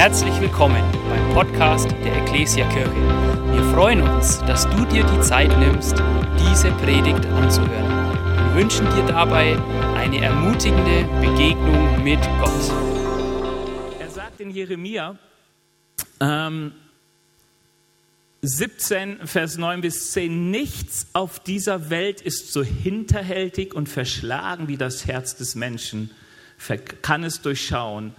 Herzlich willkommen beim Podcast der Ecclesia Kirche. Wir freuen uns, dass du dir die Zeit nimmst, diese Predigt anzuhören. Wir wünschen dir dabei eine ermutigende Begegnung mit Gott. Er sagt in Jeremia ähm, 17, Vers 9 bis 10, nichts auf dieser Welt ist so hinterhältig und verschlagen wie das Herz des Menschen, kann es durchschauen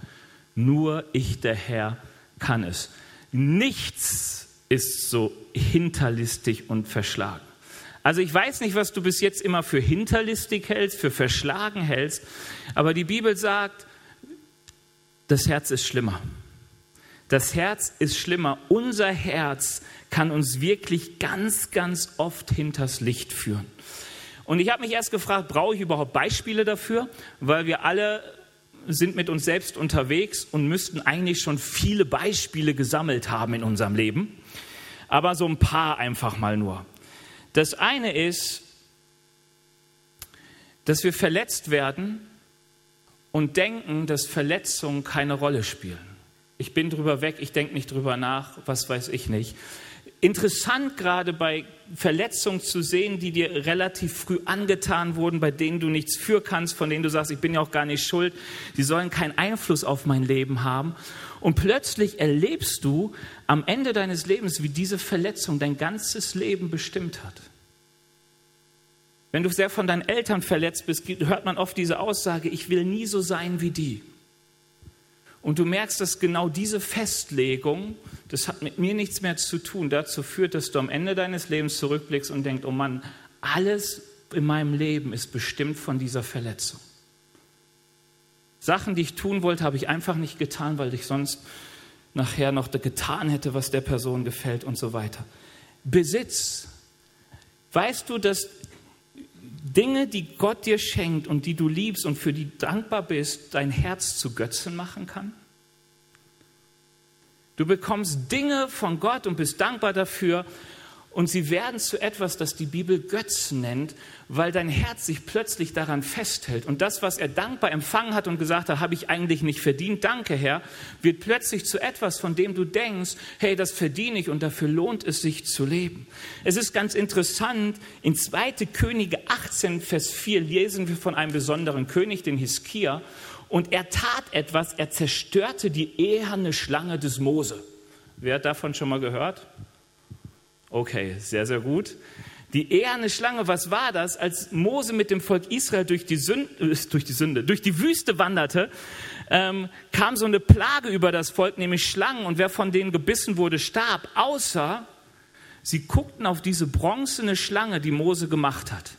nur ich, der Herr, kann es. Nichts ist so hinterlistig und verschlagen. Also ich weiß nicht, was du bis jetzt immer für hinterlistig hältst, für verschlagen hältst, aber die Bibel sagt, das Herz ist schlimmer. Das Herz ist schlimmer. Unser Herz kann uns wirklich ganz, ganz oft hinters Licht führen. Und ich habe mich erst gefragt, brauche ich überhaupt Beispiele dafür? Weil wir alle sind mit uns selbst unterwegs und müssten eigentlich schon viele Beispiele gesammelt haben in unserem Leben. Aber so ein paar einfach mal nur. Das eine ist, dass wir verletzt werden und denken, dass Verletzungen keine Rolle spielen. Ich bin drüber weg, ich denke nicht drüber nach, was weiß ich nicht interessant gerade bei Verletzungen zu sehen, die dir relativ früh angetan wurden, bei denen du nichts für kannst, von denen du sagst, ich bin ja auch gar nicht schuld, die sollen keinen Einfluss auf mein Leben haben. Und plötzlich erlebst du am Ende deines Lebens, wie diese Verletzung dein ganzes Leben bestimmt hat. Wenn du sehr von deinen Eltern verletzt bist, hört man oft diese Aussage, ich will nie so sein wie die. Und du merkst, dass genau diese Festlegung, das hat mit mir nichts mehr zu tun, dazu führt, dass du am Ende deines Lebens zurückblickst und denkst, oh Mann, alles in meinem Leben ist bestimmt von dieser Verletzung. Sachen, die ich tun wollte, habe ich einfach nicht getan, weil ich sonst nachher noch getan hätte, was der Person gefällt und so weiter. Besitz. Weißt du, dass Dinge, die Gott dir schenkt und die du liebst und für die dankbar bist, dein Herz zu Götzen machen kann? Du bekommst Dinge von Gott und bist dankbar dafür und sie werden zu etwas, das die Bibel Götzen nennt, weil dein Herz sich plötzlich daran festhält. Und das, was er dankbar empfangen hat und gesagt hat, habe ich eigentlich nicht verdient, danke Herr, wird plötzlich zu etwas, von dem du denkst, hey, das verdiene ich und dafür lohnt es sich zu leben. Es ist ganz interessant, in 2. Könige 18, Vers 4 lesen wir von einem besonderen König, den Hiskia, und er tat etwas, er zerstörte die eherne Schlange des Mose. Wer hat davon schon mal gehört? Okay, sehr, sehr gut. Die eherne Schlange, was war das? Als Mose mit dem Volk Israel durch die Sünde, äh, durch die, Sünde, durch die Wüste wanderte, ähm, kam so eine Plage über das Volk, nämlich Schlangen. Und wer von denen gebissen wurde, starb, außer sie guckten auf diese bronzene Schlange, die Mose gemacht hat.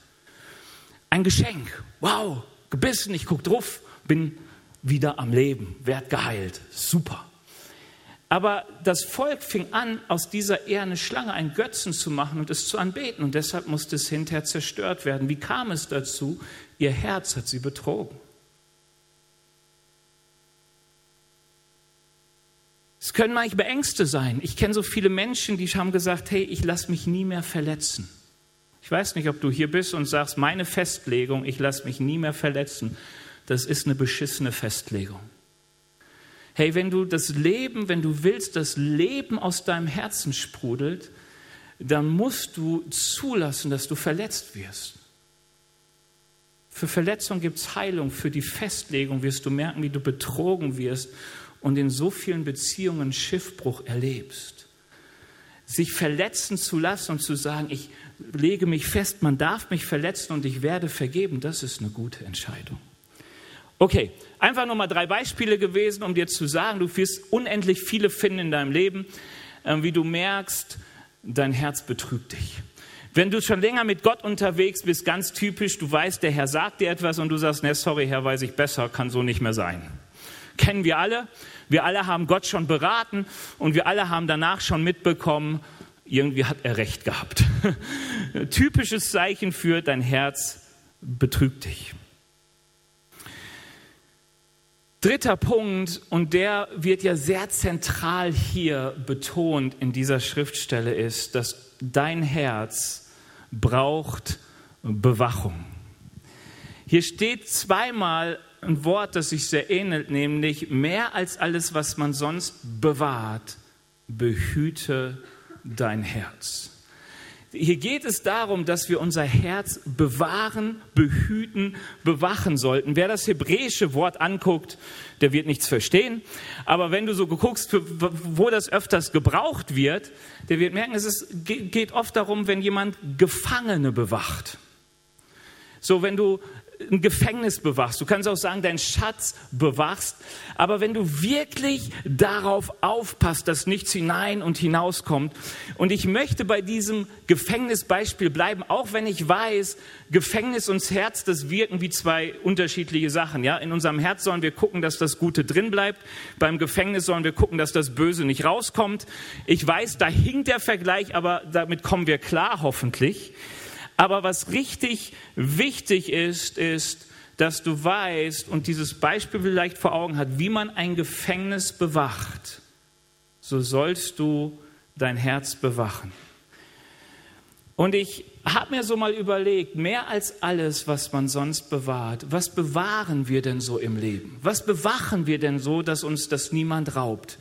Ein Geschenk. Wow, gebissen, ich guck drauf, bin wieder am Leben, werd geheilt. Super. Aber das Volk fing an, aus dieser ehernen Schlange einen Götzen zu machen und es zu anbeten. Und deshalb musste es hinterher zerstört werden. Wie kam es dazu? Ihr Herz hat sie betrogen. Es können manchmal Ängste sein. Ich kenne so viele Menschen, die haben gesagt, hey, ich lasse mich nie mehr verletzen. Ich weiß nicht, ob du hier bist und sagst, meine Festlegung, ich lasse mich nie mehr verletzen, das ist eine beschissene Festlegung. Hey, wenn du das Leben, wenn du willst, das Leben aus deinem Herzen sprudelt, dann musst du zulassen, dass du verletzt wirst. Für Verletzung gibt es Heilung, für die Festlegung wirst du merken, wie du betrogen wirst und in so vielen Beziehungen Schiffbruch erlebst. Sich verletzen zu lassen und zu sagen, ich lege mich fest, man darf mich verletzen und ich werde vergeben, das ist eine gute Entscheidung. Okay, einfach nur mal drei Beispiele gewesen, um dir zu sagen, du wirst unendlich viele finden in deinem Leben, äh, wie du merkst, dein Herz betrügt dich. Wenn du schon länger mit Gott unterwegs bist, ganz typisch, du weißt, der Herr sagt dir etwas und du sagst, ne, sorry, Herr, weiß ich besser, kann so nicht mehr sein. Kennen wir alle. Wir alle haben Gott schon beraten und wir alle haben danach schon mitbekommen, irgendwie hat er recht gehabt. Typisches Zeichen für dein Herz betrügt dich. Dritter Punkt, und der wird ja sehr zentral hier betont in dieser Schriftstelle, ist, dass dein Herz braucht Bewachung. Hier steht zweimal ein Wort, das sich sehr ähnelt, nämlich mehr als alles, was man sonst bewahrt, behüte dein Herz. Hier geht es darum, dass wir unser Herz bewahren, behüten, bewachen sollten. Wer das hebräische Wort anguckt, der wird nichts verstehen. Aber wenn du so guckst, wo das öfters gebraucht wird, der wird merken, es ist, geht oft darum, wenn jemand Gefangene bewacht. So, wenn du ein Gefängnis bewachst, du kannst auch sagen, deinen Schatz bewachst, aber wenn du wirklich darauf aufpasst, dass nichts hinein und hinauskommt, und ich möchte bei diesem Gefängnisbeispiel bleiben, auch wenn ich weiß, Gefängnis und Herz, das wirken wie zwei unterschiedliche Sachen. Ja? In unserem Herz sollen wir gucken, dass das Gute drin bleibt, beim Gefängnis sollen wir gucken, dass das Böse nicht rauskommt. Ich weiß, da hinkt der Vergleich, aber damit kommen wir klar hoffentlich. Aber was richtig wichtig ist, ist, dass du weißt und dieses Beispiel vielleicht vor Augen hat, wie man ein Gefängnis bewacht, so sollst du dein Herz bewachen. Und ich habe mir so mal überlegt, mehr als alles, was man sonst bewahrt, was bewahren wir denn so im Leben? Was bewachen wir denn so, dass uns das niemand raubt?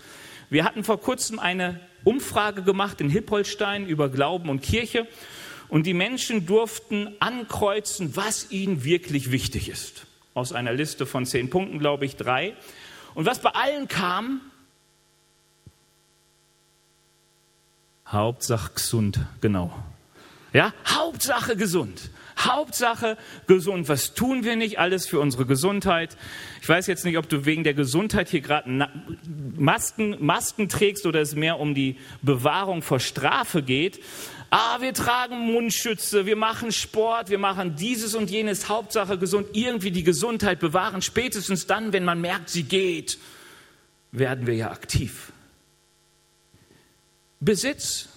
Wir hatten vor kurzem eine Umfrage gemacht in Hippolstein über Glauben und Kirche und die Menschen durften ankreuzen, was ihnen wirklich wichtig ist. Aus einer Liste von zehn Punkten, glaube ich, drei. Und was bei allen kam, Hauptsache gesund, genau. Ja, Hauptsache gesund. Hauptsache gesund. Was tun wir nicht alles für unsere Gesundheit? Ich weiß jetzt nicht, ob du wegen der Gesundheit hier gerade Masken, Masken trägst oder es mehr um die Bewahrung vor Strafe geht. Ah, wir tragen Mundschütze, wir machen Sport, wir machen dieses und jenes, Hauptsache gesund, irgendwie die Gesundheit bewahren. Spätestens dann, wenn man merkt, sie geht, werden wir ja aktiv. Besitz.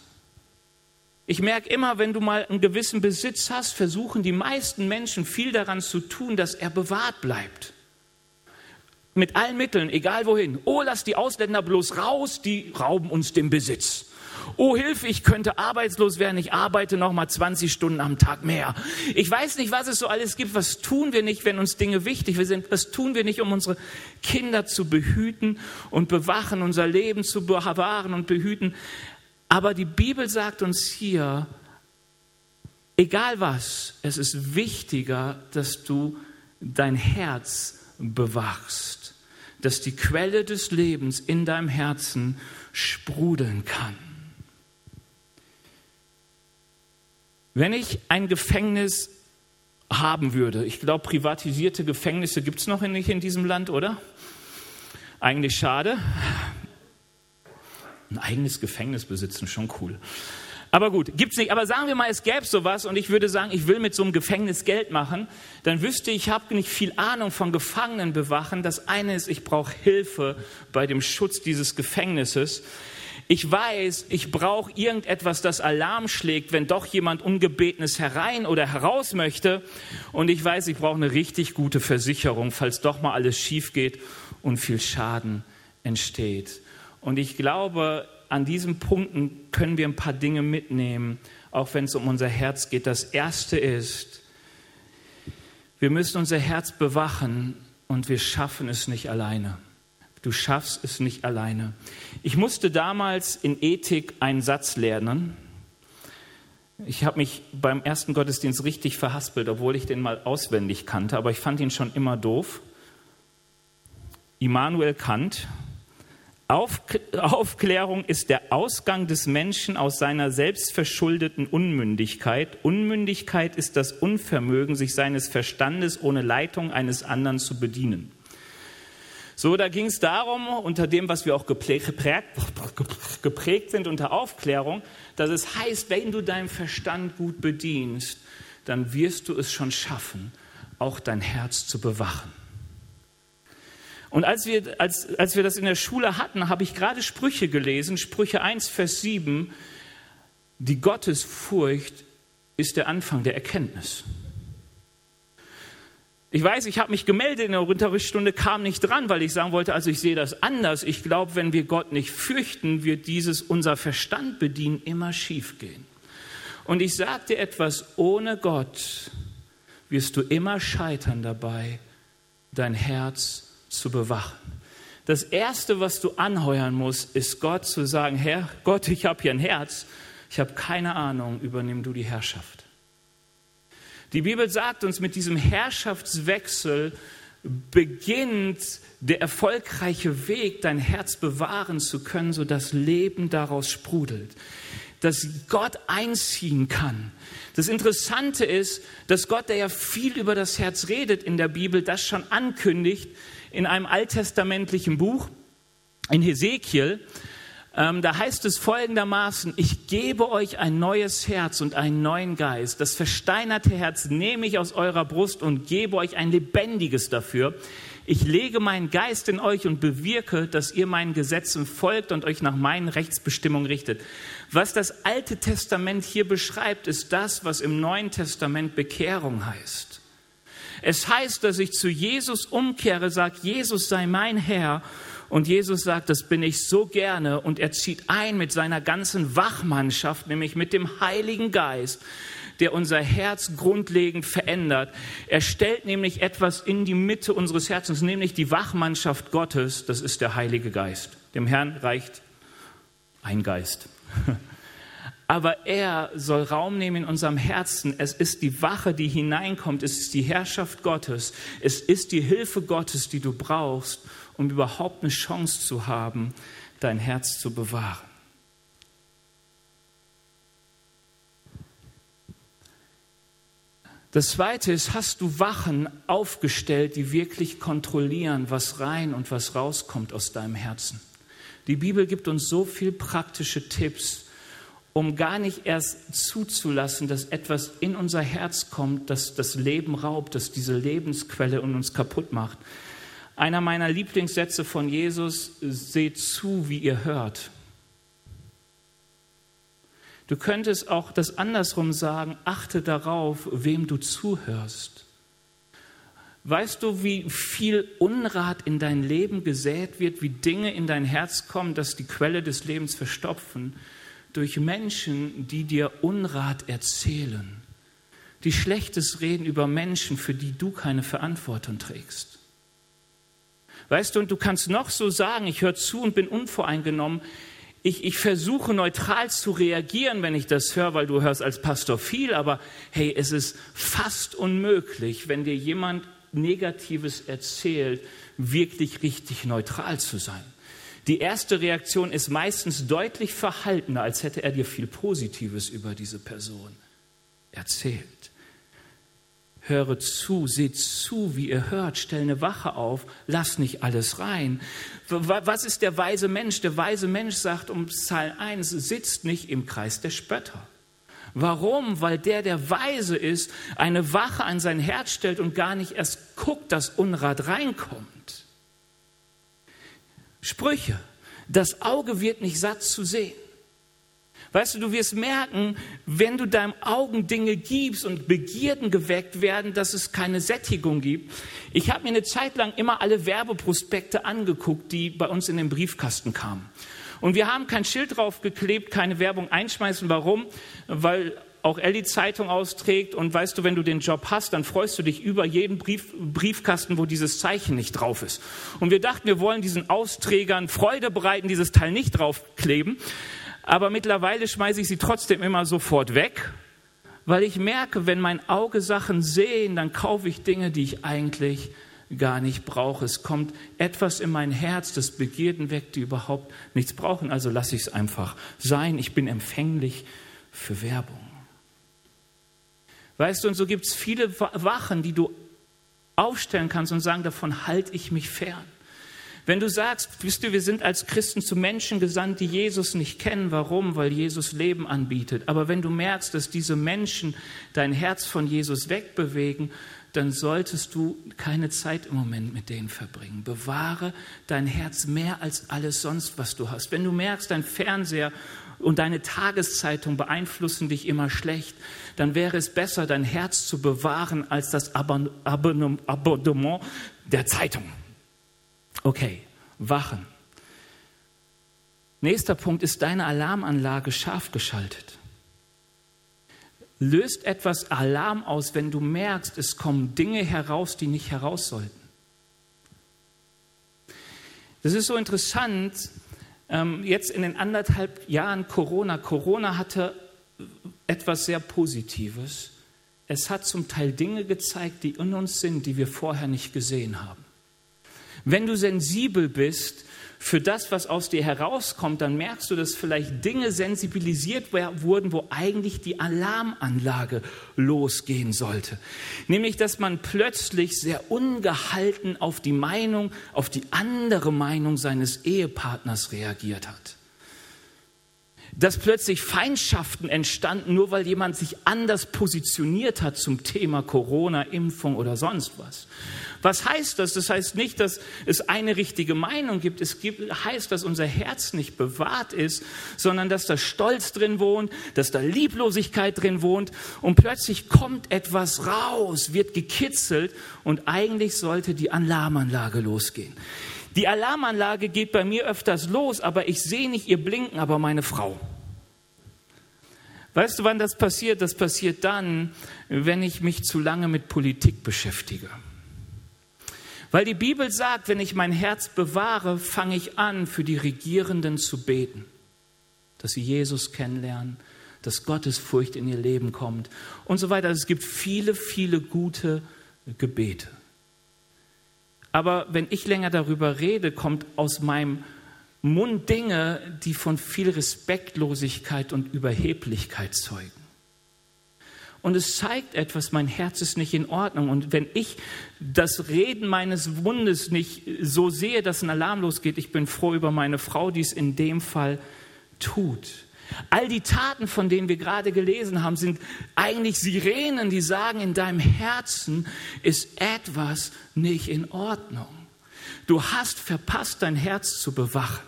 Ich merke immer, wenn du mal einen gewissen Besitz hast, versuchen die meisten Menschen viel daran zu tun, dass er bewahrt bleibt. Mit allen Mitteln, egal wohin. Oh, lass die Ausländer bloß raus, die rauben uns den Besitz. Oh Hilfe, ich könnte arbeitslos werden, ich arbeite noch mal 20 Stunden am Tag mehr. Ich weiß nicht, was es so alles gibt. Was tun wir nicht, wenn uns Dinge wichtig sind? Was tun wir nicht, um unsere Kinder zu behüten und bewachen, unser Leben zu bewahren und behüten? Aber die Bibel sagt uns hier, egal was, es ist wichtiger, dass du dein Herz bewachst, dass die Quelle des Lebens in deinem Herzen sprudeln kann. Wenn ich ein Gefängnis haben würde, ich glaube, privatisierte Gefängnisse gibt es noch nicht in diesem Land, oder? Eigentlich schade. Ein eigenes Gefängnis besitzen, schon cool. Aber gut, gibt es nicht. Aber sagen wir mal, es gäbe sowas und ich würde sagen, ich will mit so einem Gefängnis Geld machen, dann wüsste ich, ich habe nicht viel Ahnung von Gefangenen bewachen. Das eine ist, ich brauche Hilfe bei dem Schutz dieses Gefängnisses. Ich weiß, ich brauche irgendetwas, das Alarm schlägt, wenn doch jemand Ungebetenes herein oder heraus möchte. Und ich weiß, ich brauche eine richtig gute Versicherung, falls doch mal alles schief geht und viel Schaden entsteht. Und ich glaube, an diesen Punkten können wir ein paar Dinge mitnehmen, auch wenn es um unser Herz geht. Das erste ist, wir müssen unser Herz bewachen und wir schaffen es nicht alleine. Du schaffst es nicht alleine. Ich musste damals in Ethik einen Satz lernen. Ich habe mich beim ersten Gottesdienst richtig verhaspelt, obwohl ich den mal auswendig kannte, aber ich fand ihn schon immer doof. Immanuel Kant. Aufklärung ist der Ausgang des Menschen aus seiner selbstverschuldeten Unmündigkeit. Unmündigkeit ist das Unvermögen, sich seines Verstandes ohne Leitung eines anderen zu bedienen. So, da ging es darum, unter dem, was wir auch geprägt, geprägt sind, unter Aufklärung, dass es heißt, wenn du deinen Verstand gut bedienst, dann wirst du es schon schaffen, auch dein Herz zu bewachen. Und als wir, als, als wir das in der Schule hatten, habe ich gerade Sprüche gelesen, Sprüche 1, Vers 7, die Gottesfurcht ist der Anfang der Erkenntnis. Ich weiß, ich habe mich gemeldet in der Unterrichtsstunde, kam nicht dran, weil ich sagen wollte, also ich sehe das anders. Ich glaube, wenn wir Gott nicht fürchten, wird dieses unser Verstand bedienen immer schief gehen. Und ich sagte etwas, ohne Gott wirst du immer scheitern dabei, dein Herz zu bewachen. Das Erste, was du anheuern musst, ist Gott zu sagen, Herr Gott, ich habe hier ein Herz, ich habe keine Ahnung, übernimm du die Herrschaft. Die Bibel sagt uns, mit diesem Herrschaftswechsel beginnt der erfolgreiche Weg, dein Herz bewahren zu können, sodass Leben daraus sprudelt, dass Gott einziehen kann. Das Interessante ist, dass Gott, der ja viel über das Herz redet in der Bibel, das schon ankündigt in einem alttestamentlichen Buch, in Hesekiel. Ähm, da heißt es folgendermaßen, ich gebe euch ein neues Herz und einen neuen Geist. Das versteinerte Herz nehme ich aus eurer Brust und gebe euch ein lebendiges dafür. Ich lege meinen Geist in euch und bewirke, dass ihr meinen Gesetzen folgt und euch nach meinen Rechtsbestimmungen richtet. Was das Alte Testament hier beschreibt, ist das, was im Neuen Testament Bekehrung heißt. Es heißt, dass ich zu Jesus umkehre, sage, Jesus sei mein Herr und Jesus sagt, das bin ich so gerne. Und er zieht ein mit seiner ganzen Wachmannschaft, nämlich mit dem Heiligen Geist, der unser Herz grundlegend verändert. Er stellt nämlich etwas in die Mitte unseres Herzens, nämlich die Wachmannschaft Gottes. Das ist der Heilige Geist. Dem Herrn reicht ein Geist. Aber er soll Raum nehmen in unserem Herzen. Es ist die Wache, die hineinkommt. Es ist die Herrschaft Gottes. Es ist die Hilfe Gottes, die du brauchst, um überhaupt eine Chance zu haben, dein Herz zu bewahren. Das Zweite ist, hast du Wachen aufgestellt, die wirklich kontrollieren, was rein und was rauskommt aus deinem Herzen. Die Bibel gibt uns so viele praktische Tipps, um gar nicht erst zuzulassen, dass etwas in unser Herz kommt, das das Leben raubt, das diese Lebensquelle in uns kaputt macht. Einer meiner Lieblingssätze von Jesus, seht zu, wie ihr hört. Du könntest auch das andersrum sagen, achte darauf, wem du zuhörst. Weißt du, wie viel Unrat in dein Leben gesät wird, wie Dinge in dein Herz kommen, dass die Quelle des Lebens verstopfen? Durch Menschen, die dir Unrat erzählen, die Schlechtes reden über Menschen, für die du keine Verantwortung trägst. Weißt du, und du kannst noch so sagen, ich höre zu und bin unvoreingenommen. Ich, ich versuche neutral zu reagieren, wenn ich das höre, weil du hörst als Pastor viel, aber hey, es ist fast unmöglich, wenn dir jemand Negatives erzählt, wirklich richtig neutral zu sein. Die erste Reaktion ist meistens deutlich verhaltener, als hätte er dir viel Positives über diese Person erzählt höre zu, seht zu, wie ihr hört, stell eine Wache auf, lass nicht alles rein. Was ist der weise Mensch? Der weise Mensch sagt um Psalm 1, sitzt nicht im Kreis der Spötter. Warum? Weil der, der weise ist, eine Wache an sein Herz stellt und gar nicht erst guckt, dass Unrat reinkommt. Sprüche. Das Auge wird nicht satt zu sehen. Weißt du, du wirst merken, wenn du deinem Augen Dinge gibst und Begierden geweckt werden, dass es keine Sättigung gibt. Ich habe mir eine Zeit lang immer alle Werbeprospekte angeguckt, die bei uns in den Briefkasten kamen. Und wir haben kein Schild drauf geklebt, keine Werbung einschmeißen. Warum? Weil auch Ellie Zeitung austrägt und weißt du, wenn du den Job hast, dann freust du dich über jeden Brief, Briefkasten, wo dieses Zeichen nicht drauf ist. Und wir dachten, wir wollen diesen Austrägern Freude bereiten, dieses Teil nicht draufkleben aber mittlerweile schmeiße ich sie trotzdem immer sofort weg, weil ich merke, wenn mein Auge Sachen sehen, dann kaufe ich Dinge, die ich eigentlich gar nicht brauche. Es kommt etwas in mein Herz, das Begierden weg, die überhaupt nichts brauchen. Also lasse ich es einfach sein. Ich bin empfänglich für Werbung. Weißt du, und so gibt es viele Wachen, die du aufstellen kannst und sagen, davon halte ich mich fern. Wenn du sagst, wisst du, wir sind als Christen zu Menschen gesandt, die Jesus nicht kennen. Warum? Weil Jesus Leben anbietet. Aber wenn du merkst, dass diese Menschen dein Herz von Jesus wegbewegen, dann solltest du keine Zeit im Moment mit denen verbringen. Bewahre dein Herz mehr als alles sonst, was du hast. Wenn du merkst, dein Fernseher und deine Tageszeitung beeinflussen dich immer schlecht, dann wäre es besser, dein Herz zu bewahren als das Abonnement der Zeitung. Okay, wachen. Nächster Punkt ist deine Alarmanlage scharf geschaltet. Löst etwas Alarm aus, wenn du merkst, es kommen Dinge heraus, die nicht heraus sollten. Das ist so interessant, ähm, jetzt in den anderthalb Jahren Corona. Corona hatte etwas sehr Positives. Es hat zum Teil Dinge gezeigt, die in uns sind, die wir vorher nicht gesehen haben. Wenn du sensibel bist für das, was aus dir herauskommt, dann merkst du, dass vielleicht Dinge sensibilisiert wurden, wo eigentlich die Alarmanlage losgehen sollte. Nämlich, dass man plötzlich sehr ungehalten auf die Meinung, auf die andere Meinung seines Ehepartners reagiert hat dass plötzlich Feindschaften entstanden, nur weil jemand sich anders positioniert hat zum Thema Corona, Impfung oder sonst was. Was heißt das? Das heißt nicht, dass es eine richtige Meinung gibt. Es gibt, heißt, dass unser Herz nicht bewahrt ist, sondern dass da Stolz drin wohnt, dass da Lieblosigkeit drin wohnt und plötzlich kommt etwas raus, wird gekitzelt und eigentlich sollte die Alarmanlage losgehen. Die Alarmanlage geht bei mir öfters los, aber ich sehe nicht ihr Blinken, aber meine Frau. Weißt du, wann das passiert? Das passiert dann, wenn ich mich zu lange mit Politik beschäftige. Weil die Bibel sagt, wenn ich mein Herz bewahre, fange ich an, für die Regierenden zu beten, dass sie Jesus kennenlernen, dass Gottes Furcht in ihr Leben kommt und so weiter. Es gibt viele, viele gute Gebete. Aber wenn ich länger darüber rede, kommt aus meinem Mund Dinge, die von viel Respektlosigkeit und Überheblichkeit zeugen. Und es zeigt etwas, mein Herz ist nicht in Ordnung. Und wenn ich das Reden meines Mundes nicht so sehe, dass ein Alarm losgeht, ich bin froh über meine Frau, die es in dem Fall tut. All die Taten, von denen wir gerade gelesen haben, sind eigentlich Sirenen, die sagen, in deinem Herzen ist etwas nicht in Ordnung. Du hast verpasst, dein Herz zu bewachen.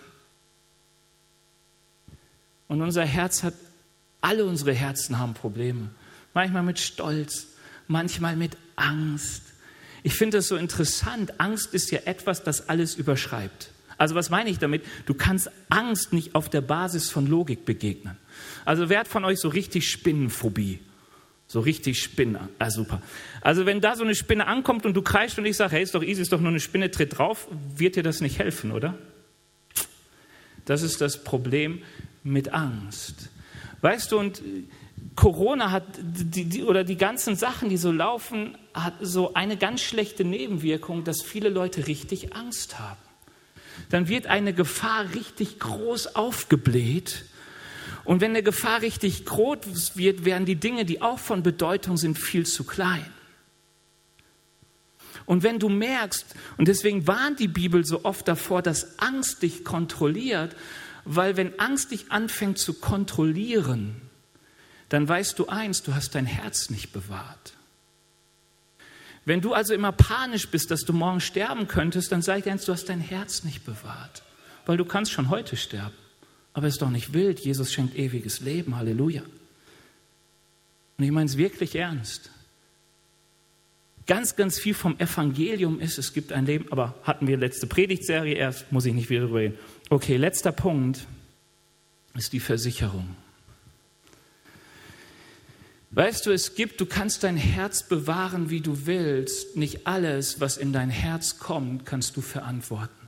Und unser Herz hat, alle unsere Herzen haben Probleme. Manchmal mit Stolz, manchmal mit Angst. Ich finde das so interessant. Angst ist ja etwas, das alles überschreibt. Also was meine ich damit? Du kannst Angst nicht auf der Basis von Logik begegnen. Also wer hat von euch so richtig Spinnenphobie? So richtig Spinne. Ah, super. Also wenn da so eine Spinne ankommt und du kreist und ich sage, hey, ist doch easy, ist doch nur eine Spinne, tritt drauf, wird dir das nicht helfen, oder? Das ist das Problem mit Angst. Weißt du, und Corona hat, die, die, oder die ganzen Sachen, die so laufen, hat so eine ganz schlechte Nebenwirkung, dass viele Leute richtig Angst haben dann wird eine Gefahr richtig groß aufgebläht. Und wenn eine Gefahr richtig groß wird, werden die Dinge, die auch von Bedeutung sind, viel zu klein. Und wenn du merkst, und deswegen warnt die Bibel so oft davor, dass Angst dich kontrolliert, weil wenn Angst dich anfängt zu kontrollieren, dann weißt du eins, du hast dein Herz nicht bewahrt. Wenn du also immer panisch bist, dass du morgen sterben könntest, dann sag ich dir eins, du hast dein Herz nicht bewahrt. Weil du kannst schon heute sterben. Aber es ist doch nicht wild. Jesus schenkt ewiges Leben. Halleluja. Und ich meine es wirklich ernst. Ganz, ganz viel vom Evangelium ist, es gibt ein Leben, aber hatten wir letzte Predigtserie erst, muss ich nicht wieder drüber reden. Okay, letzter Punkt ist die Versicherung. Weißt du, es gibt, du kannst dein Herz bewahren, wie du willst. Nicht alles, was in dein Herz kommt, kannst du verantworten.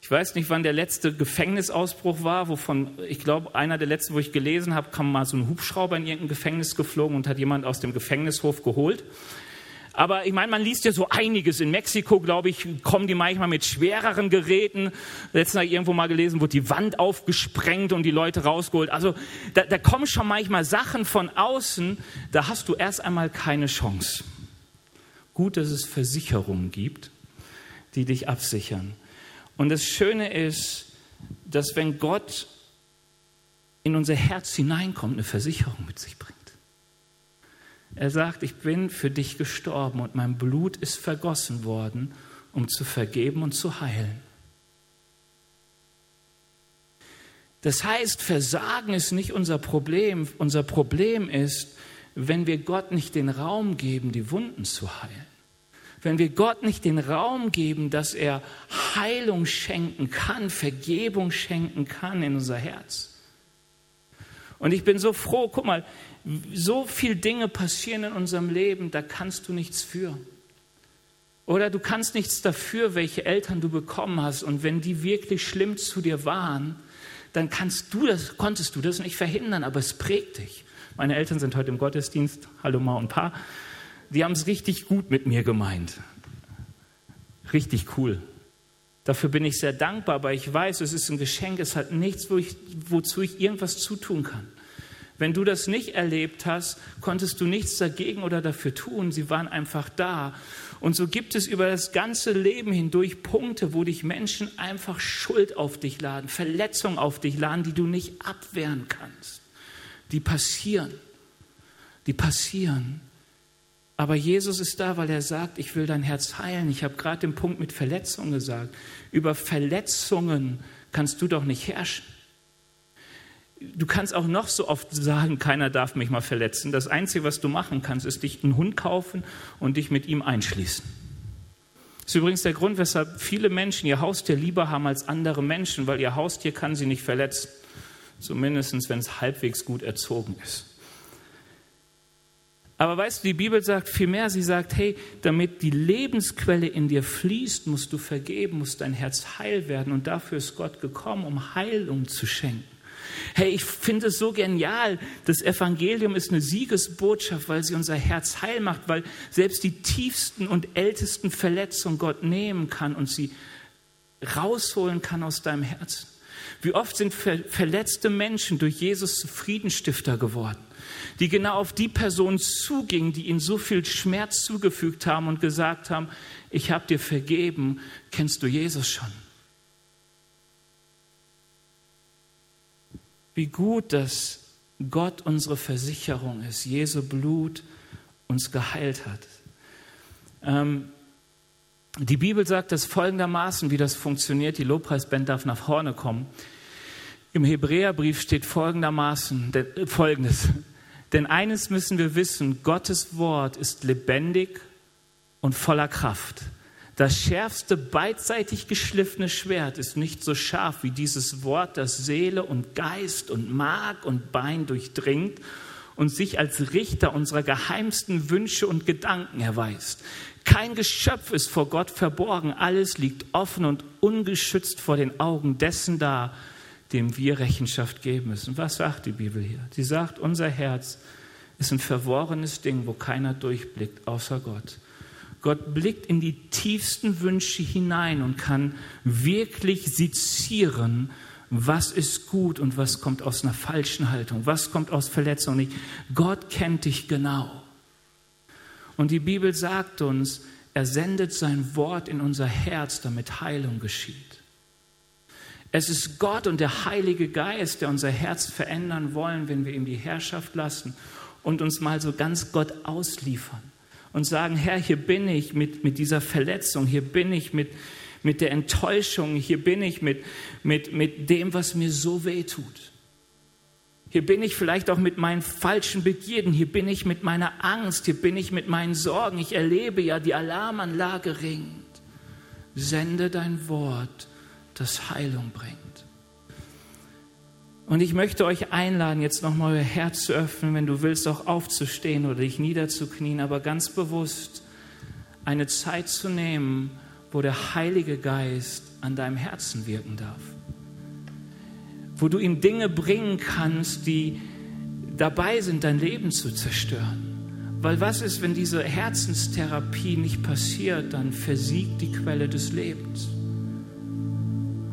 Ich weiß nicht, wann der letzte Gefängnisausbruch war, wovon, ich glaube, einer der letzten, wo ich gelesen habe, kam mal so ein Hubschrauber in irgendein Gefängnis geflogen und hat jemand aus dem Gefängnishof geholt. Aber ich meine, man liest ja so einiges. In Mexiko, glaube ich, kommen die manchmal mit schwereren Geräten. Letztes Mal irgendwo mal gelesen, wurde die Wand aufgesprengt und die Leute rausgeholt. Also da, da kommen schon manchmal Sachen von außen, da hast du erst einmal keine Chance. Gut, dass es Versicherungen gibt, die dich absichern. Und das Schöne ist, dass wenn Gott in unser Herz hineinkommt, eine Versicherung mit sich bringt. Er sagt, ich bin für dich gestorben und mein Blut ist vergossen worden, um zu vergeben und zu heilen. Das heißt, Versagen ist nicht unser Problem. Unser Problem ist, wenn wir Gott nicht den Raum geben, die Wunden zu heilen. Wenn wir Gott nicht den Raum geben, dass er Heilung schenken kann, Vergebung schenken kann in unser Herz. Und ich bin so froh, guck mal, so viele Dinge passieren in unserem Leben, da kannst du nichts für. Oder du kannst nichts dafür, welche Eltern du bekommen hast. Und wenn die wirklich schlimm zu dir waren, dann kannst du das, konntest du das nicht verhindern, aber es prägt dich. Meine Eltern sind heute im Gottesdienst. Hallo Ma und Pa. Die haben es richtig gut mit mir gemeint. Richtig cool. Dafür bin ich sehr dankbar, aber ich weiß, es ist ein Geschenk, es hat nichts, wo ich, wozu ich irgendwas zutun kann. Wenn du das nicht erlebt hast, konntest du nichts dagegen oder dafür tun. Sie waren einfach da. Und so gibt es über das ganze Leben hindurch Punkte, wo dich Menschen einfach Schuld auf dich laden, Verletzungen auf dich laden, die du nicht abwehren kannst. Die passieren. Die passieren. Aber Jesus ist da, weil er sagt, ich will dein Herz heilen. Ich habe gerade den Punkt mit Verletzungen gesagt. Über Verletzungen kannst du doch nicht herrschen. Du kannst auch noch so oft sagen, keiner darf mich mal verletzen. Das Einzige, was du machen kannst, ist dich einen Hund kaufen und dich mit ihm einschließen. Das ist übrigens der Grund, weshalb viele Menschen ihr Haustier lieber haben als andere Menschen, weil ihr Haustier kann sie nicht verletzen. Zumindest, wenn es halbwegs gut erzogen ist. Aber weißt du, die Bibel sagt viel mehr. Sie sagt, hey, damit die Lebensquelle in dir fließt, musst du vergeben, muss dein Herz heil werden. Und dafür ist Gott gekommen, um Heilung zu schenken. Hey, ich finde es so genial. Das Evangelium ist eine Siegesbotschaft, weil sie unser Herz heil macht, weil selbst die tiefsten und ältesten Verletzungen Gott nehmen kann und sie rausholen kann aus deinem Herzen. Wie oft sind verletzte Menschen durch Jesus zu Friedenstifter geworden? die genau auf die Person zugingen, die ihnen so viel Schmerz zugefügt haben und gesagt haben, ich habe dir vergeben, kennst du Jesus schon? Wie gut, dass Gott unsere Versicherung ist, Jesu Blut uns geheilt hat. Ähm, die Bibel sagt das folgendermaßen, wie das funktioniert. Die Lobpreisband darf nach vorne kommen. Im Hebräerbrief steht folgendermaßen, äh, folgendes. Denn eines müssen wir wissen, Gottes Wort ist lebendig und voller Kraft. Das schärfste beidseitig geschliffene Schwert ist nicht so scharf wie dieses Wort, das Seele und Geist und Mark und Bein durchdringt und sich als Richter unserer geheimsten Wünsche und Gedanken erweist. Kein Geschöpf ist vor Gott verborgen, alles liegt offen und ungeschützt vor den Augen dessen da, dem wir Rechenschaft geben müssen. Was sagt die Bibel hier? Sie sagt, unser Herz ist ein verworrenes Ding, wo keiner durchblickt, außer Gott. Gott blickt in die tiefsten Wünsche hinein und kann wirklich sezieren, was ist gut und was kommt aus einer falschen Haltung, was kommt aus Verletzung nicht. Gott kennt dich genau. Und die Bibel sagt uns, er sendet sein Wort in unser Herz, damit Heilung geschieht. Es ist Gott und der Heilige Geist, der unser Herz verändern wollen, wenn wir ihm die Herrschaft lassen und uns mal so ganz Gott ausliefern und sagen, Herr, hier bin ich mit, mit dieser Verletzung, hier bin ich mit, mit der Enttäuschung, hier bin ich mit, mit, mit dem, was mir so weh tut. Hier bin ich vielleicht auch mit meinen falschen Begierden, hier bin ich mit meiner Angst, hier bin ich mit meinen Sorgen. Ich erlebe ja, die Alarmanlage ringt. Sende dein Wort das Heilung bringt. Und ich möchte euch einladen, jetzt nochmal euer Herz zu öffnen, wenn du willst, auch aufzustehen oder dich niederzuknien, aber ganz bewusst eine Zeit zu nehmen, wo der Heilige Geist an deinem Herzen wirken darf. Wo du ihm Dinge bringen kannst, die dabei sind, dein Leben zu zerstören. Weil was ist, wenn diese Herzenstherapie nicht passiert, dann versiegt die Quelle des Lebens.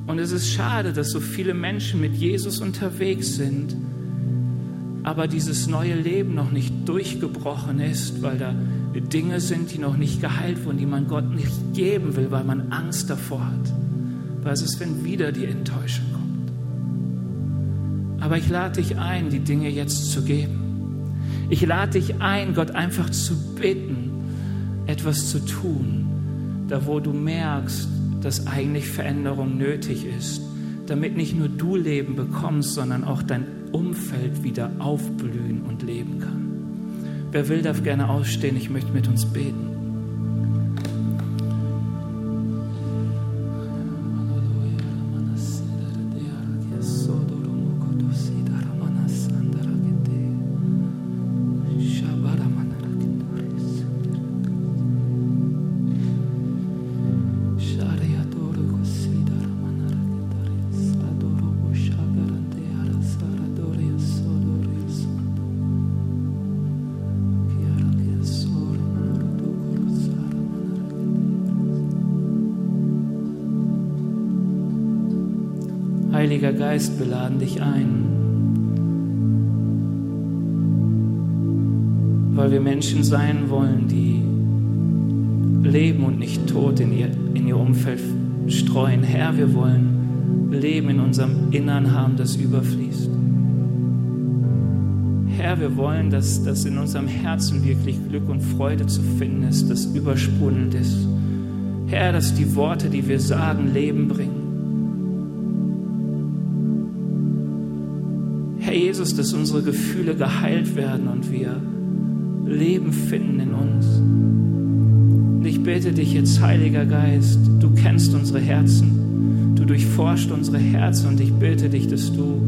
Und es ist schade, dass so viele Menschen mit Jesus unterwegs sind, aber dieses neue Leben noch nicht durchgebrochen ist, weil da Dinge sind, die noch nicht geheilt wurden, die man Gott nicht geben will, weil man Angst davor hat. Was ist, wenn wieder die Enttäuschung kommt? Aber ich lade dich ein, die Dinge jetzt zu geben. Ich lade dich ein, Gott einfach zu bitten, etwas zu tun, da wo du merkst, dass eigentlich Veränderung nötig ist, damit nicht nur du Leben bekommst, sondern auch dein Umfeld wieder aufblühen und leben kann. Wer will, darf gerne ausstehen. Ich möchte mit uns beten. Geist, wir laden dich ein, weil wir Menschen sein wollen, die leben und nicht tot in ihr, in ihr Umfeld streuen. Herr, wir wollen Leben in unserem Innern haben, das überfließt. Herr, wir wollen, dass, dass in unserem Herzen wirklich Glück und Freude zu finden ist, das übersprudelnd ist. Herr, dass die Worte, die wir sagen, Leben bringen. Jesus, dass unsere Gefühle geheilt werden und wir Leben finden in uns. Und ich bete dich jetzt, Heiliger Geist, du kennst unsere Herzen, du durchforscht unsere Herzen und ich bete dich, dass du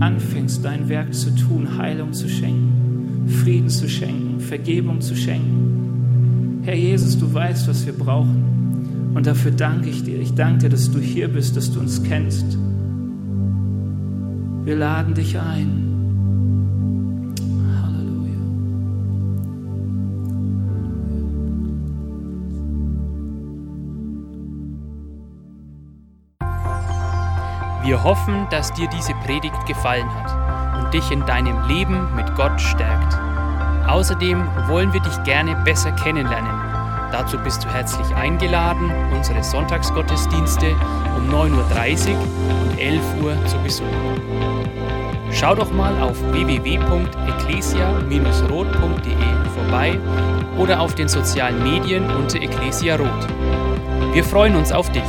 anfängst, dein Werk zu tun, Heilung zu schenken, Frieden zu schenken, Vergebung zu schenken. Herr Jesus, du weißt, was wir brauchen. Und dafür danke ich dir. Ich danke dir, dass du hier bist, dass du uns kennst. Wir laden dich ein. Wir hoffen, dass dir diese Predigt gefallen hat und dich in deinem Leben mit Gott stärkt. Außerdem wollen wir dich gerne besser kennenlernen. Dazu bist du herzlich eingeladen, unsere Sonntagsgottesdienste um 9.30 Uhr und 11 Uhr zu besuchen. Schau doch mal auf www.ecclesia-rot.de vorbei oder auf den sozialen Medien unter Ecclesia Rot. Wir freuen uns auf dich.